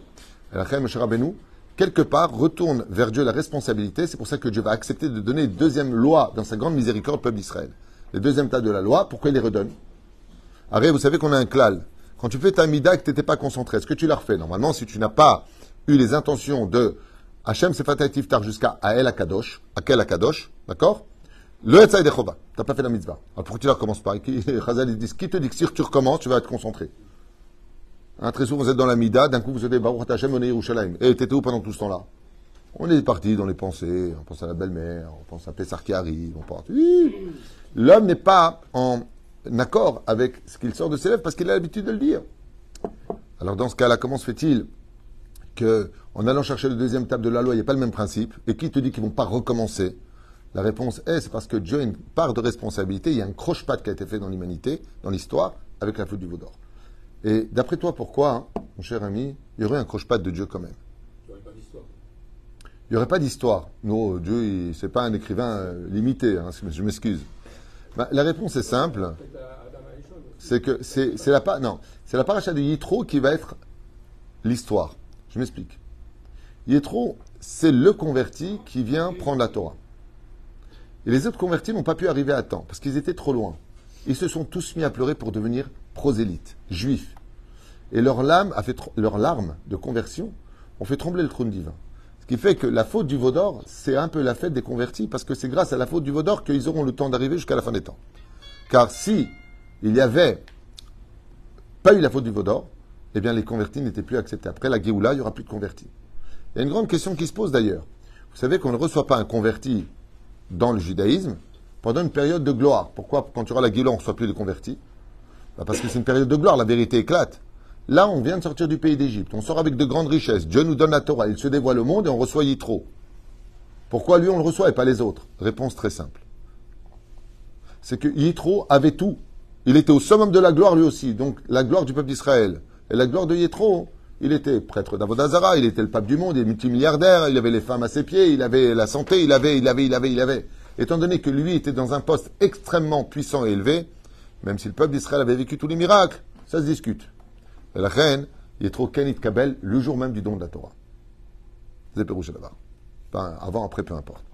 La Moshe Rabbeinu, quelque part, retourne vers Dieu la responsabilité. C'est pour ça que Dieu va accepter de donner une deuxième loi dans sa grande miséricorde au peuple d'Israël. Le deuxième tas de la loi, pourquoi il les redonne? Arrête, vous savez qu'on a un klal. Quand tu fais ta mida tu n'étais pas concentré, est-ce que tu l'as refait Normalement, si tu n'as pas eu les intentions de Hachem Sefatatif Tar jusqu'à Ael Akadosh, Akel Akadosh, d'accord? Le Etzai Dechova, tu n'as pas fait la mitzvah. Alors pourquoi tu la recommences pas? Chazal, ils disent, qui te dit que si tu recommences, tu vas être concentré? Très souvent, vous êtes dans la mida, d'un coup, vous êtes Baruch Hachem, on est Yerushalayim. Et t'étais où pendant tout ce temps-là? On est parti dans les pensées, on pense à la belle-mère, on pense à Pessar qui arrive, on pense... L'homme n'est pas en accord avec ce qu'il sort de ses lèvres parce qu'il a l'habitude de le dire. Alors dans ce cas-là, comment se fait-il que en allant chercher le deuxième table de la loi, il n'y a pas le même principe Et qui te dit qu'ils ne vont pas recommencer? La réponse est, c'est parce que Dieu a une part de responsabilité, il y a un croche-patte qui a été fait dans l'humanité, dans l'histoire, avec la faute du veau d'or. Et d'après toi, pourquoi, hein, mon cher ami, il y aurait un croche-patte de Dieu quand même? Il n'y aurait pas d'histoire. Non, euh, Dieu, il- c'est pas un écrivain euh, limité, hein, je m'excuse. Ben, la réponse est simple. c'est que c'est la non, c'est la paracha de Yitro qui va être l'histoire. Je m'explique. Yitro, c'est le converti qui vient prendre la Torah. Et les autres convertis n'ont pas pu arriver à temps parce qu'ils étaient trop loin. Ils se sont tous mis à pleurer pour devenir prosélytes, juifs. Et leur lame a fait leurs larmes de conversion ont fait trembler le trône divin. Ce qui fait que la faute du veau d'or, c'est un peu la fête des convertis parce que c'est grâce à la faute du veau d'or qu'ils auront le temps d'arriver jusqu'à la fin des temps. Car si il y avait pas eu la faute du veau d'or, eh bien les convertis n'étaient plus acceptés. Après la Géoula, il n'y aura plus de convertis. Il y a une grande question qui se pose d'ailleurs. Vous savez qu'on ne reçoit pas un converti dans le judaïsme pendant une période de gloire. Pourquoi quand tu auras la Géoula, on ne reçoit plus de convertis? Bah, Parce que c'est une période de gloire, la vérité éclate. Là, on vient de sortir du pays d'Égypte. On sort avec de grandes richesses. Dieu nous donne la Torah. Il se dévoile au monde et on reçoit Yitro. Pourquoi lui on le reçoit et pas les autres? Réponse très simple. C'est que Yitro avait tout. Il était au summum de la gloire lui aussi. Donc la gloire du peuple d'Israël. Et la gloire de Yitro, il était prêtre d'Avodazara, il était le pape du monde, il est multimilliardaire, il avait les femmes à ses pieds, il avait la santé, il avait, il avait, il avait, il avait. Étant donné que lui était dans un poste extrêmement puissant et élevé, même si le peuple d'Israël avait vécu tous les miracles, ça se discute. La reine, Yitro Kenit Kabel, le jour même du don de la Torah. C'est là-bas. Avant, après, peu importe.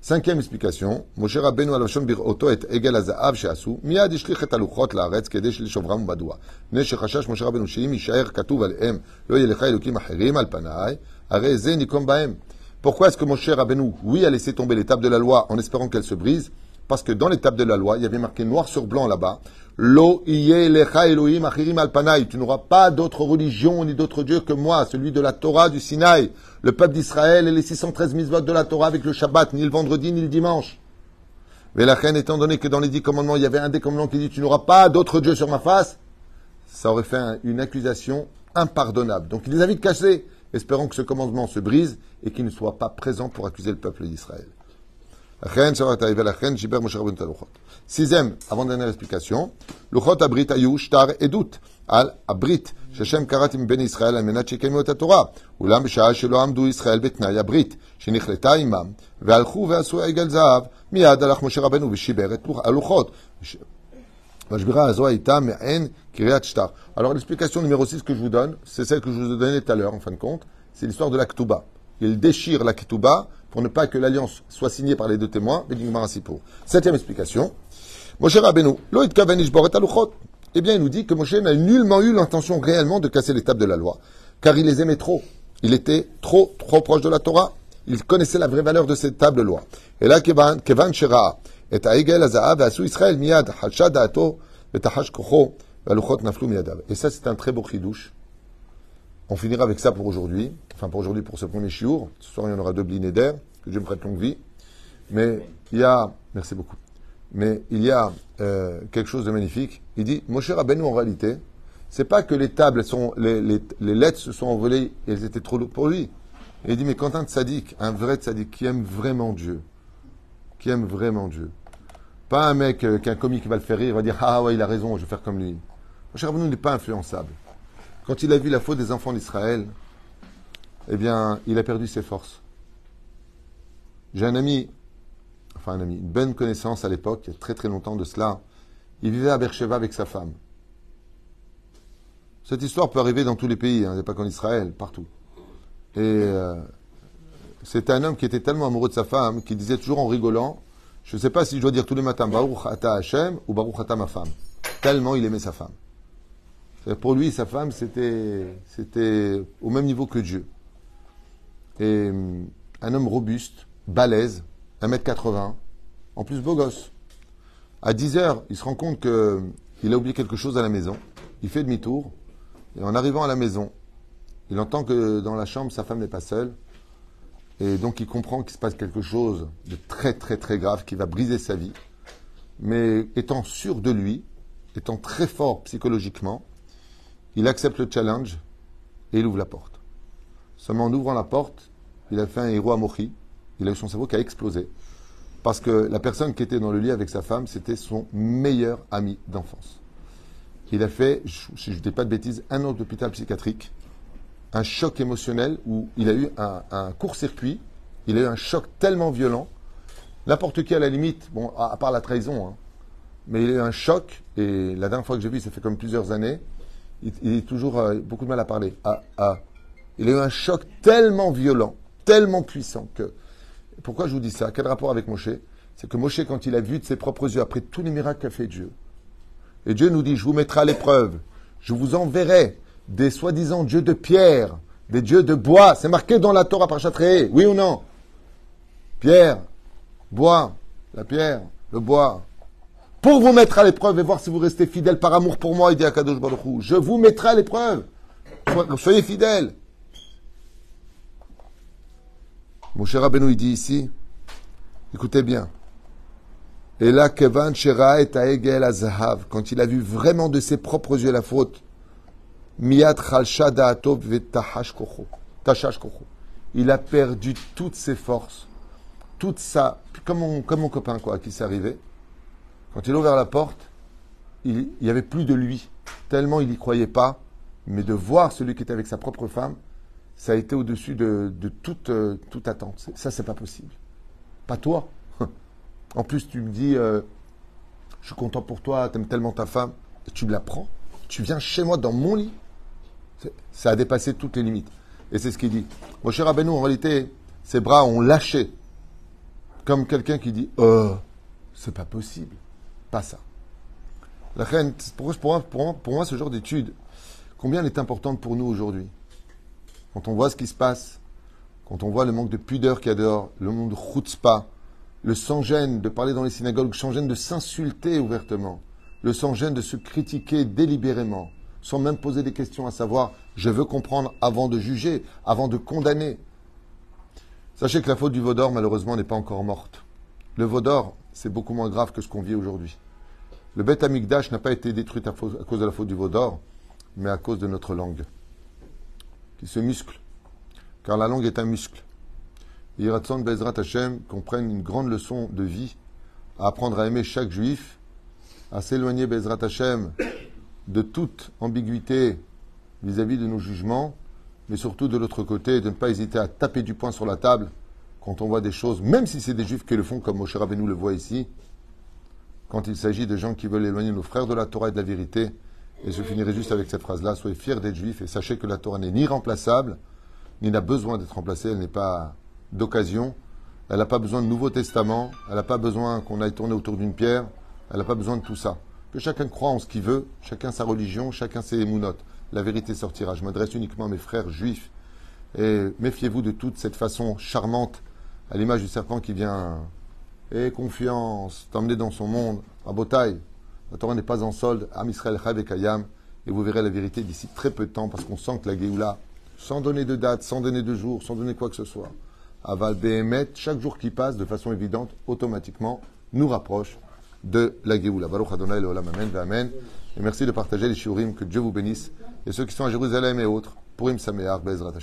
Cinquième explication, Moshe Rabbeinu Alashon Bir'oto et Egel Azahav Sheasu, Miad Ishlich et Aluchot Laaretz Kedesh Lishobram Badua. Mne Shechashash Moshe Rabbeinu Sheim Yishaer Katuv Alehem, Lo Yelecha Elokim Acherim Al Panai, Are Ze Nikom Bahem. Pourquoi est-ce que Moshe Rabbeinu, oui, a laissé tomber les tables de la loi en espérant qu'elle se brise? Parce que dans l'étape de la loi, il y avait marqué noir sur blanc là-bas, Lo lecha Elohim achirim al panai. Tu n'auras pas d'autre religion ni d'autre Dieu que moi, celui de la Torah du Sinaï, le peuple d'Israël et les 613 mitzvot de la Torah avec le Shabbat, ni le vendredi ni le dimanche. Mais la reine, étant donné que dans les dix commandements, il y avait un des commandements qui dit Tu n'auras pas d'autre Dieu sur ma face, ça aurait fait un- une accusation impardonnable. Donc il les a vite cachés, espérant que ce commandement se brise et qu'il ne soit pas présent pour accuser le peuple d'Israël. Sixième, avant-dernière explication, Luchot Abrit Ayu Shtar Edut, Al Abrit, Sheshem Karatim Ben Israël, Al Menat Shekemu et Torah, Ulam B'Shah Shelo Amdu Israël Betnai Abrit, Shenichleta Imam, Rabbeinu V'Shiber et Luch- Aluchot. Vashbira Azo Haïta Me'en Kiryat Shtar. Alors l'explication numéro 6 que je vous donne, c'est celle que je vous ai donnée tout à l'heure, en fin de compte, c'est l'histoire de la Ketouba. Il déchire la Ketouba pour ne pas que l'alliance soit signée par les deux témoins. Septième explication. Moshe Rabbeinu, lo itkaven ishbor et aluchot. Eh bien, il nous dit que Moshe n'a nullement eu l'intention réellement de casser l'étape de la loi, car il les aimait trop. Il était trop, trop proche de la Torah. Il connaissait la vraie valeur de cette table loi. Et là, kevan, kevan shera, et aigel azaav, asu Israël miyad, halsha da'ato, vetahash kocho, valuchot naflu miyadav. Et ça, c'est un très beau chidouche. On finira avec ça pour aujourd'hui. Enfin, pour aujourd'hui, pour ce premier chiour. Ce soir, il y en aura deux blinédaires. Que Dieu me prête longue vie. Mais il y a, merci beaucoup. Mais il y a euh, quelque chose de magnifique. Il dit, Moshe Rabbeinu, en réalité, c'est pas que les tables, sont, les, lettres se sont envolées et elles étaient trop lourdes pour lui. Il dit, mais quand un tzaddik, un vrai tzaddik, qui aime vraiment Dieu, qui aime vraiment Dieu, pas un mec, euh, qu'un comique qui va le faire rire, va dire, ah ouais, il a raison, je vais faire comme lui. Moshe Rabbeinu n'est pas influençable. Quand il a vu la faute des enfants d'Israël, eh bien, il a perdu ses forces. J'ai un ami, enfin un ami, une bonne connaissance à l'époque, il y a très très longtemps de cela. Il vivait à Beersheba avec sa femme. Cette histoire peut arriver dans tous les pays, hein, pas qu'en Israël, partout. Et euh, c'était un homme qui était tellement amoureux de sa femme qu'il disait toujours en rigolant, je ne sais pas si je dois dire tous les matins Baruch Ata Hashem ou Baruch Ata ma femme. Tellement il aimait sa femme. C'est-à-dire, Pour lui, sa femme, c'était, au même niveau que Dieu. Et hum, un homme robuste, balèze, 1m80, en plus beau gosse. À 10 heures, il se rend compte que il a oublié quelque chose à la maison. Il fait demi-tour. Et en arrivant à la maison, il entend que dans la chambre, sa femme n'est pas seule. Et donc, il comprend qu'il se passe quelque chose de très, très, très grave qui va briser sa vie. Mais étant sûr de lui, étant très fort psychologiquement, il accepte le challenge et il ouvre la porte. Seulement en ouvrant la porte, il a fait un héros à Mochi. Il a eu son cerveau qui a explosé. Parce que la personne qui était dans le lit avec sa femme, c'était son meilleur ami d'enfance. Il a fait, si je ne dis pas de bêtises, un an d'hôpital psychiatrique, un choc émotionnel où il a eu un, court-circuit, il a eu un choc tellement violent, n'importe qui à la limite, à part la trahison, hein, mais il a eu un choc, et la dernière fois que j'ai vu, ça fait comme plusieurs années, il, a toujours euh, beaucoup de mal à parler. Ah, ah. Il a eu un choc tellement violent, tellement puissant que. Pourquoi je vous dis ça? Quel rapport avec Moshe? C'est que Moshe, quand il a vu de ses propres yeux, après tous les miracles qu'a fait Dieu, et Dieu nous dit Je vous mettrai à l'épreuve, je vous enverrai des soi-disant dieux de pierre, des dieux de bois. C'est marqué dans la Torah par Chatré, oui ou non? Pierre, bois, la pierre, le bois. Pour vous mettre à l'épreuve et voir si vous restez fidèle par amour pour moi, il dit à Kadosh Baruch Hu, Je vous mettrai à l'épreuve. Soyez- fidèles. Mon cher Rabbeinu, il dit ici, écoutez bien. Et là, Kevan Shera et Aegel Azahav, quand il a vu vraiment de ses propres yeux la faute, Miyat. Il a perdu toutes ses forces, toute sa. Comme mon, comme mon copain, quoi, qui s'est arrivé. Quand il a ouvert la porte, il n'y avait plus de lui. Tellement il n'y croyait pas. Mais de voir celui qui était avec sa propre femme, ça a été au-dessus de, euh, toute attente. Ça, c'est pas possible. Pas toi. En plus, tu me dis, euh, je suis content pour toi, t'aimes tellement ta femme, tu me la prends, tu viens chez moi dans mon lit. Ça a dépassé toutes les limites. Et c'est ce qu'il dit. Mon cher Rabbeinu, en réalité, ses bras ont lâché. Comme quelqu'un qui dit, euh, c'est pas possible. Pas ça. La reine, pour, pour pour moi- ce genre d'étude, combien elle est importante pour nous aujourd'hui? Quand on voit ce qui se passe, quand on voit le manque de pudeur qu'il y a dehors, le monde chutzpah, le sans-gêne de parler dans les synagogues, le sans-gêne de s'insulter ouvertement, le sans-gêne de se critiquer délibérément, sans même poser des questions à savoir je veux comprendre avant de juger, avant de condamner. Sachez que la faute du veau d'or, malheureusement, n'est pas encore morte. Le veau d'or, c'est beaucoup moins grave que ce qu'on vit aujourd'hui. Le Beth Amikdash n'a pas été détruit à, cause de la faute du veau d'or, mais à cause de notre langue, qui se muscle. Car la langue est un muscle. Yiratson Bezrat Hashem qu'on prenne une grande leçon de vie à apprendre à aimer chaque juif, à s'éloigner Bezrat Hashem de toute ambiguïté vis-à-vis de nos jugements, mais surtout de l'autre côté, de ne pas hésiter à taper du poing sur la table quand on voit des choses, même si c'est des juifs qui le font, comme Moshe Rabbeinu le voit ici, quand il s'agit de gens qui veulent éloigner nos frères de la Torah et de la vérité. Et je finirai juste avec cette phrase-là, soyez fiers d'être juifs et sachez que la Torah n'est ni remplaçable, ni n'a besoin d'être remplacée, elle n'est pas d'occasion, elle n'a pas besoin de Nouveau Testament, elle n'a pas besoin qu'on aille tourner autour d'une pierre, elle n'a pas besoin de tout ça. Que chacun croit en ce qu'il veut, chacun sa religion, chacun ses émounotes. La vérité sortira. Je m'adresse uniquement à mes frères juifs. Et méfiez-vous de toute cette façon charmante, à l'image du serpent qui vient, et confiance, t'emmener dans son monde, à Botaï. La Torah n'est pas en solde, Am Israël Chav et Kayam, et vous verrez la vérité d'ici très peu de temps, parce qu'on sent que la Géoula, sans donner de date, sans donner de jour, sans donner quoi que ce soit, Aval Behemet, chaque jour qui passe, de façon évidente, automatiquement, nous rapproche de la Géoula. Baruch Adonai Leolam Amen, Amen. Et merci de partager les shiurim, que Dieu vous bénisse. Et ceux qui sont à Jérusalem et autres, pour Im Sameach, Bezrat.